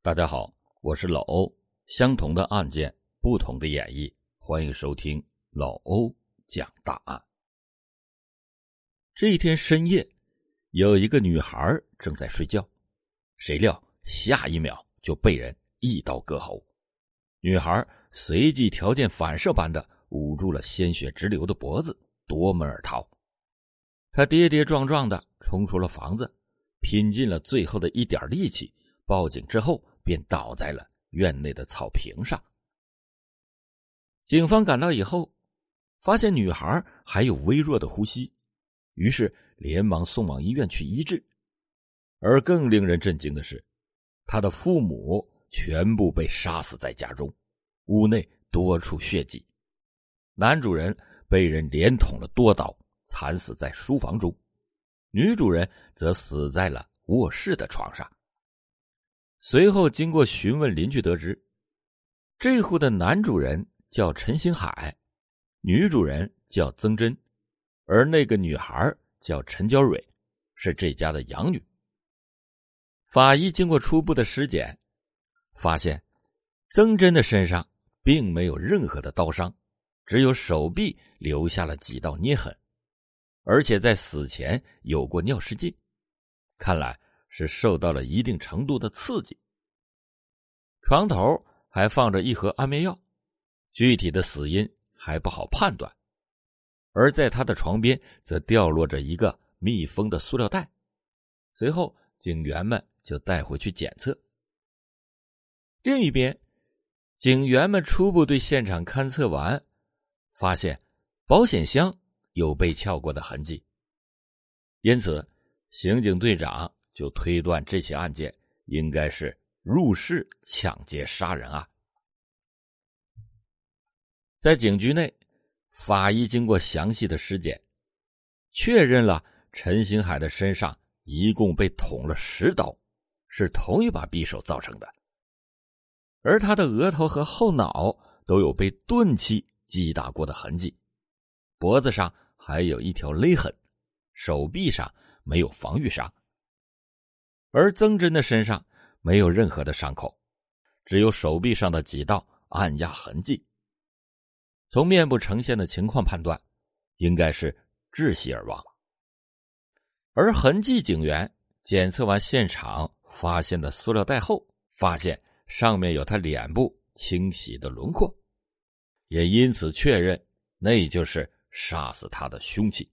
大家好，我是老欧。相同的案件，不同的演绎，欢迎收听老欧讲大案。这一天深夜，有一个女孩正在睡觉，谁料下一秒就被人一刀割喉。女孩随即条件反射般的捂住了鲜血直流的脖子，夺门而逃。她跌跌撞撞的冲出了房子，拼尽了最后的一点力气。报警之后，便倒在了院内的草坪上。警方赶到以后，发现女孩还有微弱的呼吸，于是连忙送往医院去医治。而更令人震惊的是，她的父母全部被杀死在家中，屋内多处血迹。男主人被人连捅了多刀，惨死在书房中；女主人则死在了卧室的床上。随后，经过询问邻居，得知这户的男主人叫陈星海，女主人叫曾真，而那个女孩叫陈娇蕊，是这家的养女。法医经过初步的尸检，发现曾真的身上并没有任何的刀伤，只有手臂留下了几道捏痕，而且在死前有过尿失禁，看来。是受到了一定程度的刺激。床头还放着一盒安眠药，具体的死因还不好判断。而在他的床边则掉落着一个密封的塑料袋。随后，警员们就带回去检测。另一边，警员们初步对现场勘测完，发现保险箱有被撬过的痕迹，因此，刑警队长。就推断这起案件应该是入室抢劫杀人案。在警局内，法医经过详细的尸检，确认了陈星海的身上一共被捅了十刀，是同一把匕首造成的。而他的额头和后脑都有被钝器击打过的痕迹，脖子上还有一条勒痕，手臂上没有防御伤。而曾真的身上没有任何的伤口，只有手臂上的几道按压痕迹。从面部呈现的情况判断，应该是窒息而亡。而痕迹警员检测完现场发现的塑料袋后，发现上面有他脸部清晰的轮廓，也因此确认那就是杀死他的凶器。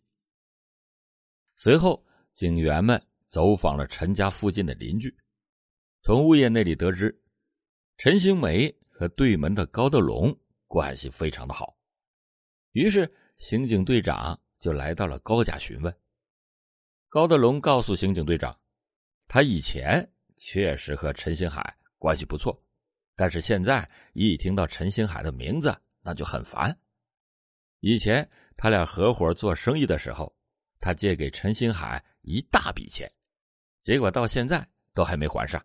随后，警员们。走访了陈家附近的邻居，从物业那里得知，陈兴梅和对门的高德龙关系非常的好。于是，刑警队长就来到了高家询问。高德龙告诉刑警队长，他以前确实和陈星海关系不错，但是现在一听到陈星海的名字，那就很烦。以前他俩合伙做生意的时候，他借给陈星海一大笔钱。结果到现在都还没还上。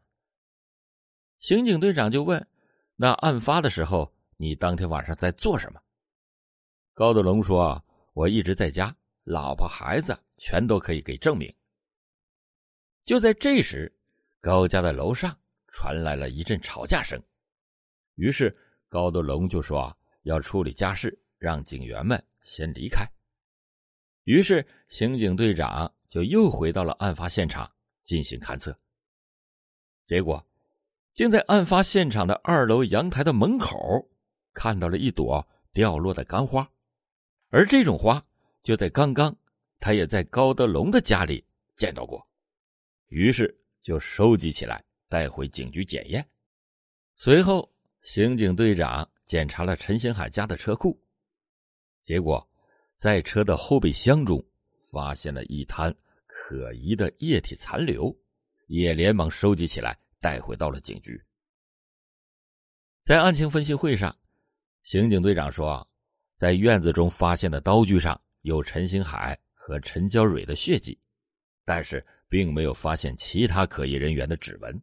刑警队长就问：“那案发的时候，你当天晚上在做什么？”高德龙说：“我一直在家，老婆孩子全都可以给证明。”就在这时，高家的楼上传来了一阵吵架声，于是高德龙就说：“要处理家事，让警员们先离开。”于是刑警队长就又回到了案发现场。进行勘测，结果竟在案发现场的二楼阳台的门口看到了一朵掉落的干花，而这种花就在刚刚，他也在高德龙的家里见到过，于是就收集起来带回警局检验。随后，刑警队长检查了陈星海家的车库，结果在车的后备箱中发现了一滩。可疑的液体残留，也连忙收集起来，带回到了警局。在案情分析会上，刑警队长说，在院子中发现的刀具上有陈星海和陈娇蕊的血迹，但是并没有发现其他可疑人员的指纹。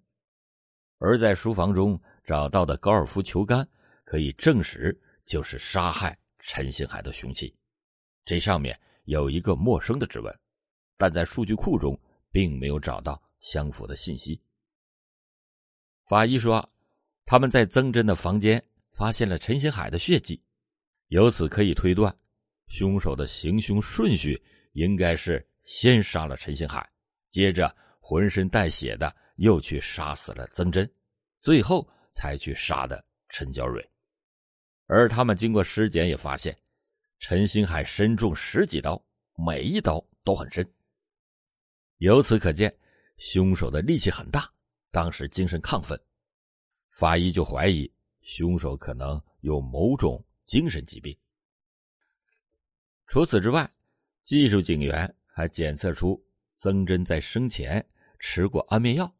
而在书房中找到的高尔夫球杆，可以证实就是杀害陈星海的凶器。这上面有一个陌生的指纹。但在数据库中并没有找到相符的信息。法医说，他们在曾真的房间发现了陈新海的血迹，由此可以推断，凶手的行凶顺序应该是先杀了陈新海，接着浑身带血的又去杀死了曾真，最后才去杀的陈娇蕊。而他们经过尸检也发现，陈新海身中十几刀，每一刀都很深。由此可见，凶手的力气很大，当时精神亢奋。法医就怀疑凶手可能有某种精神疾病。除此之外，技术警员还检测出曾真在生前吃过安眠药，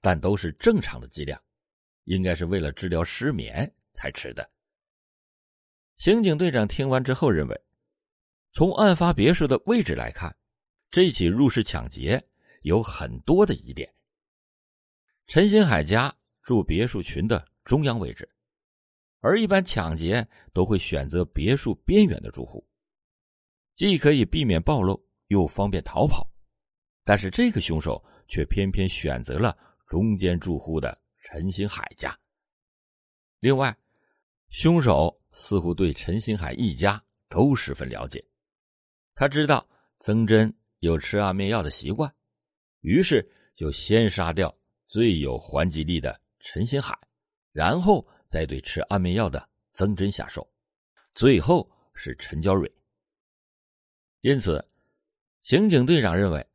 但都是正常的剂量，应该是为了治疗失眠才吃的。刑警队长听完之后认为，从案发别墅的位置来看，这起入室抢劫有很多的疑点。陈新海家住别墅群的中央位置，而一般抢劫都会选择别墅边缘的住户，既可以避免暴露，又方便逃跑。但是这个凶手却偏偏选择了中间住户的陈新海家。另外，凶手。似乎对陈新海一家都十分了解，他知道曾真有吃安眠药的习惯，于是就先杀掉最有还击力的陈新海，然后再对吃安眠药的曾真下手，最后是陈娇蕊。因此，刑警队长认为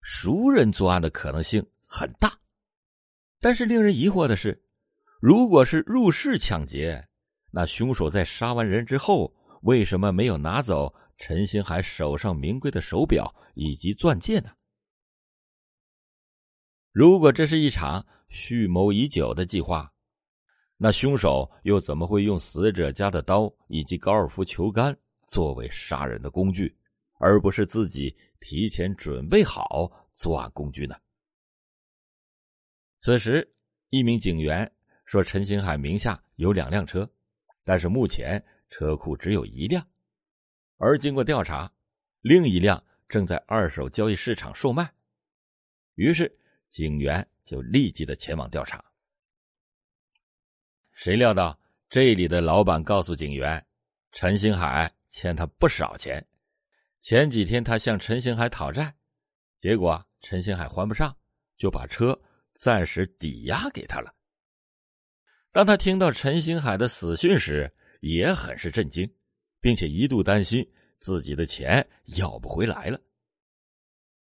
熟人作案的可能性很大。但是令人疑惑的是，如果是入室抢劫，那凶手在杀完人之后，为什么没有拿走陈新海手上名贵的手表以及钻戒呢？如果这是一场蓄谋已久的计划，那凶手又怎么会用死者家的刀以及高尔夫球杆作为杀人的工具，而不是自己提前准备好作案工具呢？此时，一名警员说：“陈新海名下有两辆车。”但是目前车库只有一辆，而经过调查，另一辆正在二手交易市场售卖。于是警员就立即的前往调查。谁料到这里的老板告诉警员，陈星海欠他不少钱，前几天他向陈星海讨债，结果陈星海还不上，就把车暂时抵押给他了。当他听到陈星海的死讯时，也很是震惊，并且一度担心自己的钱要不回来了。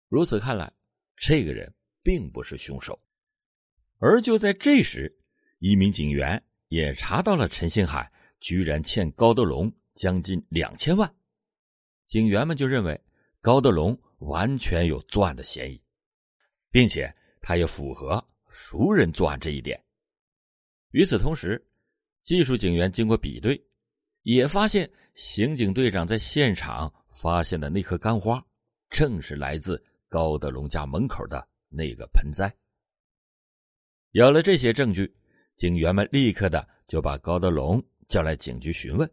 如此看来，这个人并不是凶手。而就在这时，一名警员也查到了陈星海居然欠高德龙将近两千万，警员们就认为高德龙完全有作案的嫌疑，并且他也符合熟人作案这一点。与此同时，技术警员经过比对，也发现刑警队长在现场发现的那颗干花，正是来自高德龙家门口的那个盆栽。有了这些证据，警员们立刻的就把高德龙叫来警局询问。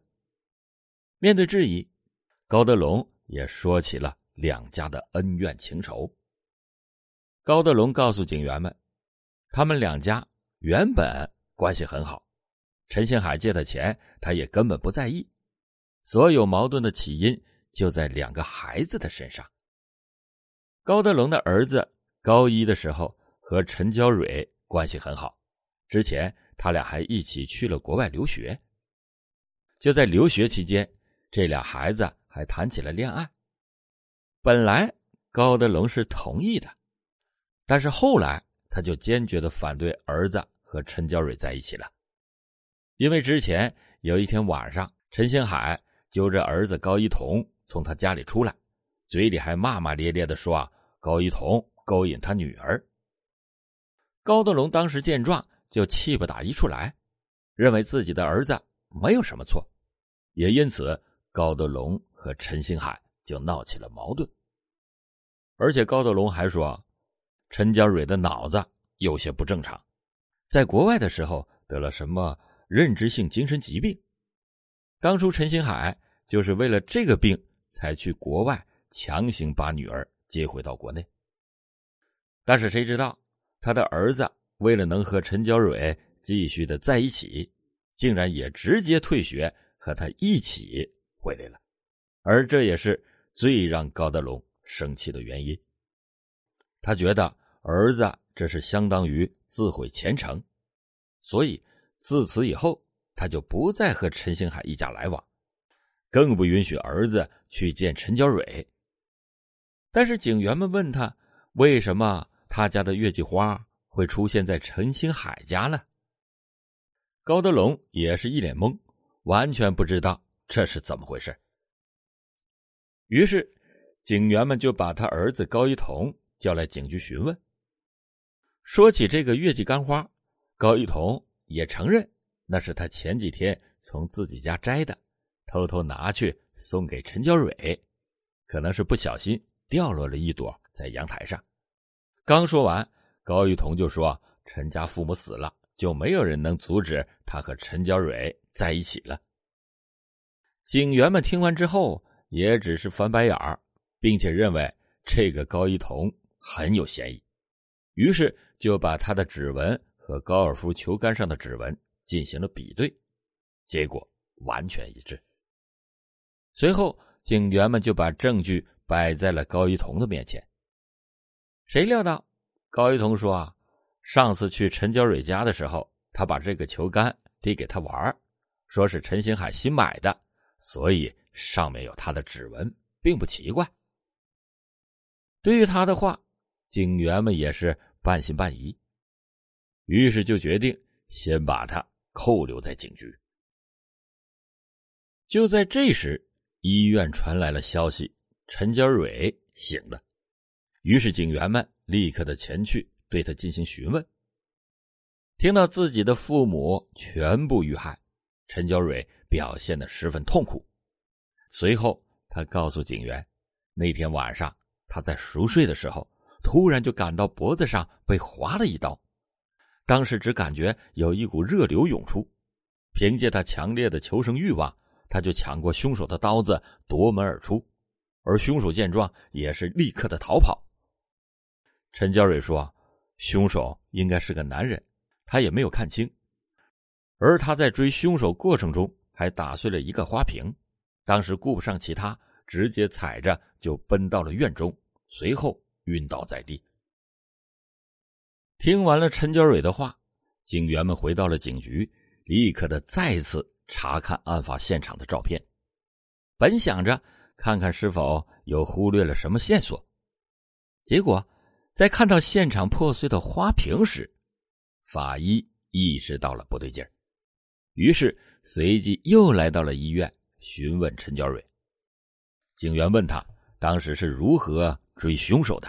面对质疑，高德龙也说起了两家的恩怨情仇。高德龙告诉警员们，他们两家原本。关系很好，陈新海借的钱，他也根本不在意。所有矛盾的起因就在两个孩子的身上。高德龙的儿子高一的时候和陈娇蕊关系很好，之前他俩还一起去了国外留学。就在留学期间，这俩孩子还谈起了恋爱。本来高德龙是同意的，但是后来他就坚决的反对儿子。和陈娇蕊在一起了，因为之前有一天晚上，陈星海揪着儿子高一彤从他家里出来，嘴里还骂骂咧咧的说：“啊，高一彤勾引他女儿。”高德龙当时见状就气不打一处来，认为自己的儿子没有什么错，也因此高德龙和陈星海就闹起了矛盾。而且高德龙还说，陈娇蕊的脑子有些不正常。在国外的时候得了什么认知性精神疾病，当初陈星海就是为了这个病才去国外强行把女儿接回到国内。但是谁知道他的儿子为了能和陈娇蕊继续的在一起，竟然也直接退学，和他一起回来了。而这也是最让高德龙生气的原因。他觉得儿子这是相当于自毁前程，所以自此以后，他就不再和陈星海一家来往，更不允许儿子去见陈娇蕊。但是警员们问他，为什么他家的月季花会出现在陈星海家呢？高德龙也是一脸懵，完全不知道这是怎么回事。于是，警员们就把他儿子高一彤叫来警局询问。说起这个月季干花，高玉彤也承认那是他前几天从自己家摘的，偷偷拿去送给陈娇蕊，可能是不小心掉落了一朵在阳台上。刚说完，高玉彤就说：“陈家父母死了，就没有人能阻止他和陈娇蕊在一起了。”警员们听完之后。也只是翻白眼儿，并且认为这个高一彤很有嫌疑，于是就把他的指纹和高尔夫球杆上的指纹进行了比对，结果完全一致。随后，警员们就把证据摆在了高一彤的面前。谁料到，高一彤说：“啊，上次去陈娇蕊家的时候，他把这个球杆递给他玩，说是陈星海新买的，所以。”上面有他的指纹，并不奇怪。对于他的话，警员们也是半信半疑，于是就决定先把他扣留在警局。就在这时，医院传来了消息：陈娇蕊醒了。于是警员们立刻的前去对他进行询问。听到自己的父母全部遇害，陈娇蕊表现的十分痛苦。随后，他告诉警员，那天晚上他在熟睡的时候，突然就感到脖子上被划了一刀，当时只感觉有一股热流涌出。凭借他强烈的求生欲望，他就抢过凶手的刀子，夺门而出。而凶手见状，也是立刻的逃跑。陈娇蕊说：“凶手应该是个男人，他也没有看清。而他在追凶手过程中，还打碎了一个花瓶。”当时顾不上其他，直接踩着就奔到了院中，随后晕倒在地。听完了陈娇蕊的话，警员们回到了警局，立刻的再次查看案发现场的照片，本想着看看是否有忽略了什么线索，结果在看到现场破碎的花瓶时，法医意识到了不对劲儿，于是随即又来到了医院。询问陈娇蕊，警员问他当时是如何追凶手的。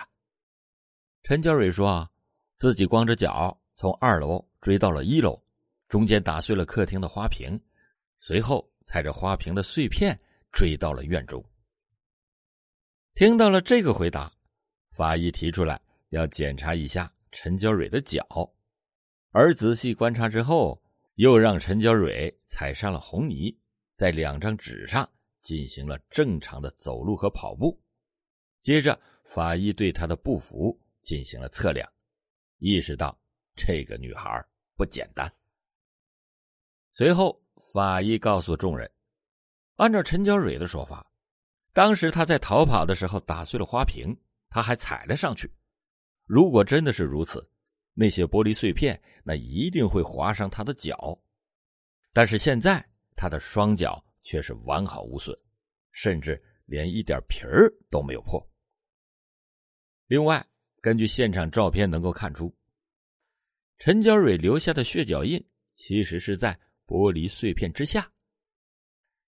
陈娇蕊说：“自己光着脚从二楼追到了一楼，中间打碎了客厅的花瓶，随后踩着花瓶的碎片追到了院中。”听到了这个回答，法医提出来要检查一下陈娇蕊的脚，而仔细观察之后，又让陈娇蕊踩上了红泥。在两张纸上进行了正常的走路和跑步，接着法医对她的步幅进行了测量，意识到这个女孩不简单。随后，法医告诉众人，按照陈娇蕊的说法，当时她在逃跑的时候打碎了花瓶，她还踩了上去。如果真的是如此，那些玻璃碎片那一定会划伤她的脚，但是现在。她的双脚却是完好无损，甚至连一点皮儿都没有破。另外，根据现场照片能够看出，陈娇蕊留下的血脚印其实是在玻璃碎片之下。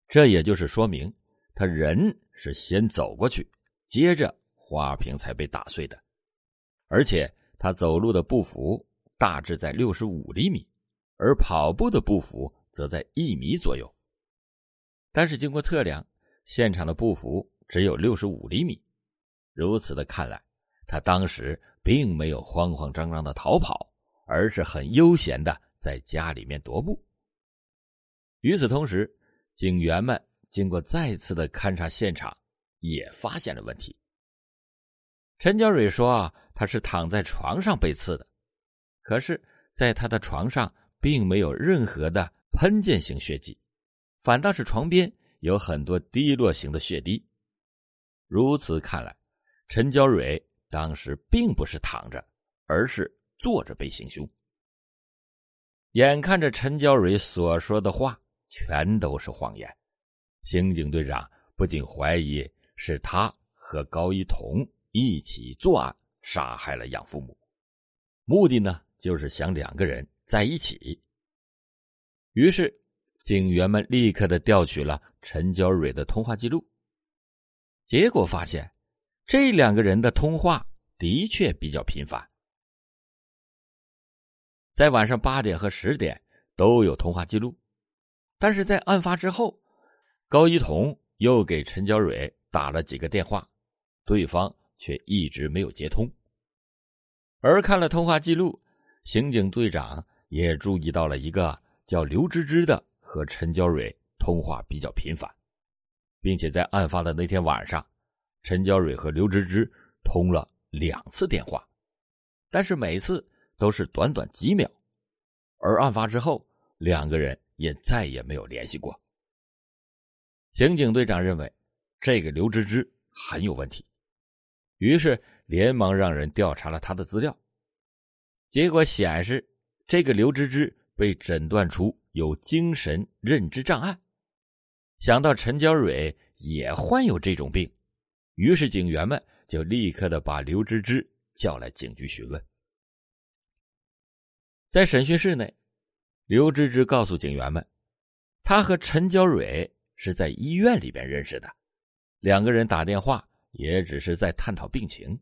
这也就是说明，他人是先走过去，接着花瓶才被打碎的，而且他走路的步幅大致在六十五厘米，而跑步的步幅。则在一米左右，但是经过测量，现场的步幅只有六十五厘米。如此的看来，他当时并没有慌慌张张的逃跑，而是很悠闲的在家里面踱步。与此同时，警员们经过再次的勘察现场，也发现了问题。陈娇蕊说：“啊他是躺在床上被刺的，可是在他的床上并没有任何的喷溅性血迹，反倒是床边有很多滴落型的血滴。如此看来，陈娇蕊当时并不是躺着，而是坐着被行凶。眼看着陈娇蕊所说的话全都是谎言，刑警队长不仅怀疑是他和高一彤一起作案杀害了养父母，目的呢就是想两个人在一起。于是，警员们立刻的调取了陈娇蕊的通话记录，结果发现这两个人的通话的确比较频繁。在晚上八点和十点都有通话记录，但是在案发之后，高一彤又给陈娇蕊打了几个电话，对方却一直没有接通。而看了通话记录，刑警队长也注意到了一个叫刘芝芝的和陈娇蕊通话比较频繁，并且在案发的那天晚上，陈娇蕊和刘芝芝通了两次电话，但是每次。都是短短几秒，而案发之后，两个人也再也没有联系过。刑警队长认为这个刘芝芝很有问题，于是连忙让人调查了他的资料。结果显示，这个刘芝芝被诊断出有精神认知障碍。想到陈娇蕊也患有这种病，于是警员们就立刻的把刘芝芝叫来警局询问。在审讯室内，刘芝芝告诉警员们，他和陈娇蕊是在医院里边认识的，两个人打电话也只是在探讨病情。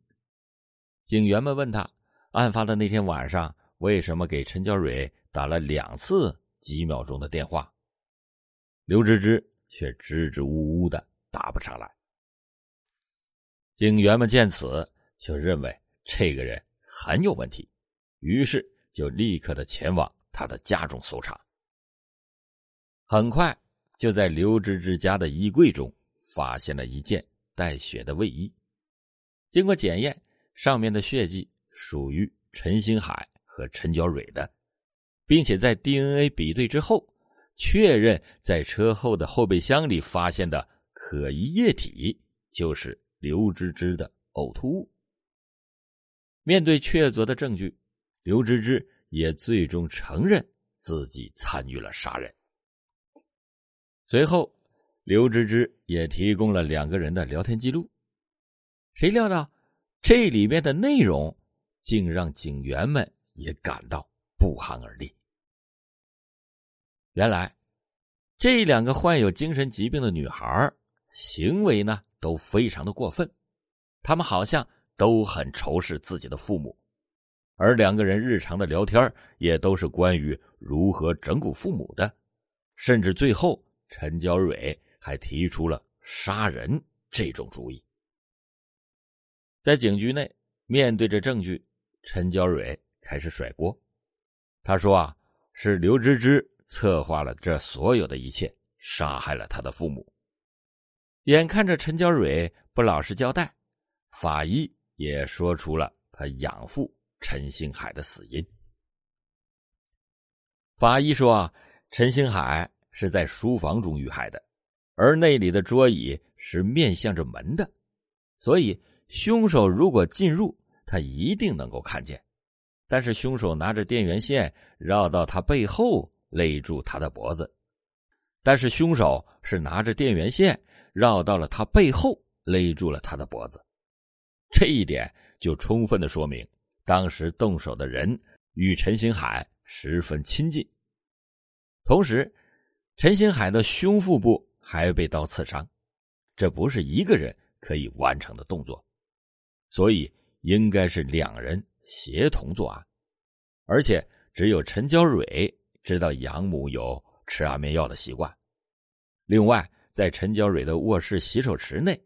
警员们问他，案发的那天晚上为什么给陈娇蕊打了两次几秒钟的电话？刘芝芝却支支吾吾的答不上来。警员们见此就认为这个人很有问题，于是。就立刻的前往他的家中搜查。很快就在刘芝芝家的衣柜中发现了一件带血的卫衣，经过检验，上面的血迹属于陈星海和陈娇蕊的，并且在 DNA 比对之后，确认在车后的后备箱里发现的可疑液体就是刘芝芝的呕吐物。面对确凿的证据。刘芝芝也最终承认自己参与了杀人。随后，刘芝芝也提供了两个人的聊天记录。谁料到，这里面的内容竟让警员们也感到不寒而栗。原来，这两个患有精神疾病的女孩行为呢都非常的过分，他们好像都很仇视自己的父母。而两个人日常的聊天也都是关于如何整蛊父母的，甚至最后陈娇蕊还提出了杀人这种主意。在警局内，面对着证据，陈娇蕊开始甩锅。他说：“啊，是刘芝芝策划了这所有的一切，杀害了他的父母。”眼看着陈娇蕊不老实交代，法医也说出了他养父。陈星海的死因，法医说，陈星海是在书房中遇害的，而那里的桌椅是面向着门的，所以凶手如果进入，他一定能够看见。但是凶手拿着电源线绕到他背后勒住他的脖子，但是凶手是拿着电源线绕到了他背后勒住了他的脖子，这一点就充分的说明。当时动手的人与陈星海十分亲近，同时，陈星海的胸腹部还被刀刺伤，这不是一个人可以完成的动作，所以应该是两人协同作案，而且只有陈娇蕊知道养母有吃安眠药的习惯。另外，在陈娇蕊的卧室洗手池内，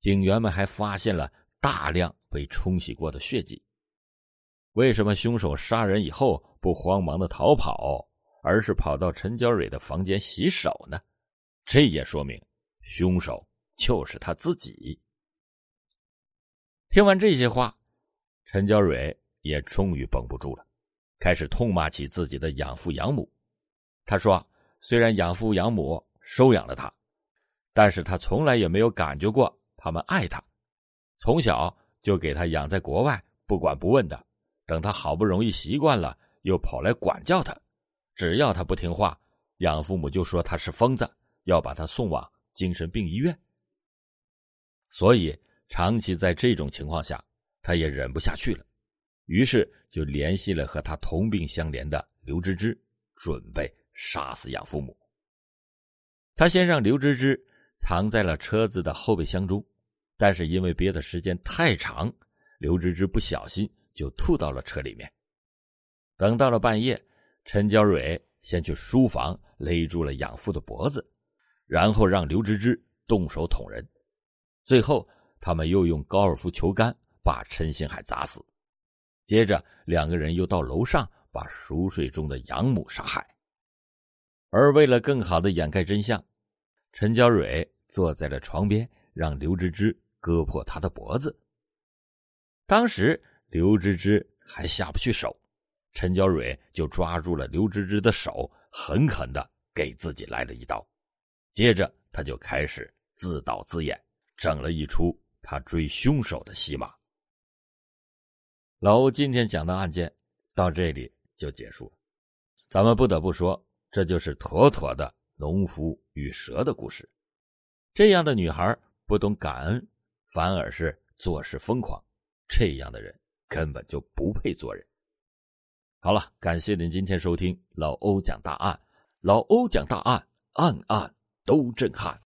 警员们还发现了大量被冲洗过的血迹。为什么凶手杀人以后不慌忙的逃跑，而是跑到陈娇蕊的房间洗手呢？这也说明凶手就是他自己。听完这些话，陈娇蕊也终于绷不住了，开始痛骂起自己的养父养母。他说：“虽然养父养母收养了他，但是他从来也没有感觉过他们爱他。从小就给他养在国外，不管不问的。等他好不容易习惯了，又跑来管教他。只要他不听话，养父母就说他是疯子，要把他送往精神病医院。所以长期在这种情况下，他也忍不下去了。”于是就联系了和他同病相怜的刘芝芝，准备杀死养父母。他先让刘芝芝藏在了车子的后备箱中，但是因为憋的时间太长，刘芝芝不小心就吐到了车里面。等到了半夜，陈娇蕊先去书房勒住了养父的脖子，然后让刘芝芝动手捅人。最后，他们又用高尔夫球杆把陈星海砸死。接着，两个人又到楼上把熟睡中的养母杀害。而为了更好的掩盖真相，陈娇蕊坐在了床边，让刘芝芝割破她的脖子。当时刘芝芝还下不去手，陈娇蕊就抓住了刘芝芝的手，狠狠的给自己来了一刀。接着，他就开始自导自演，整了一出他追凶手的戏码。老欧今天讲的案件到这里就结束了，咱们不得不说，这就是妥妥的农夫与蛇的故事。这样的女孩不懂感恩，反而是做事疯狂，这样的人根本就不配做人。好了，感谢您今天收听老欧讲大案，老欧讲大案，案案都震撼。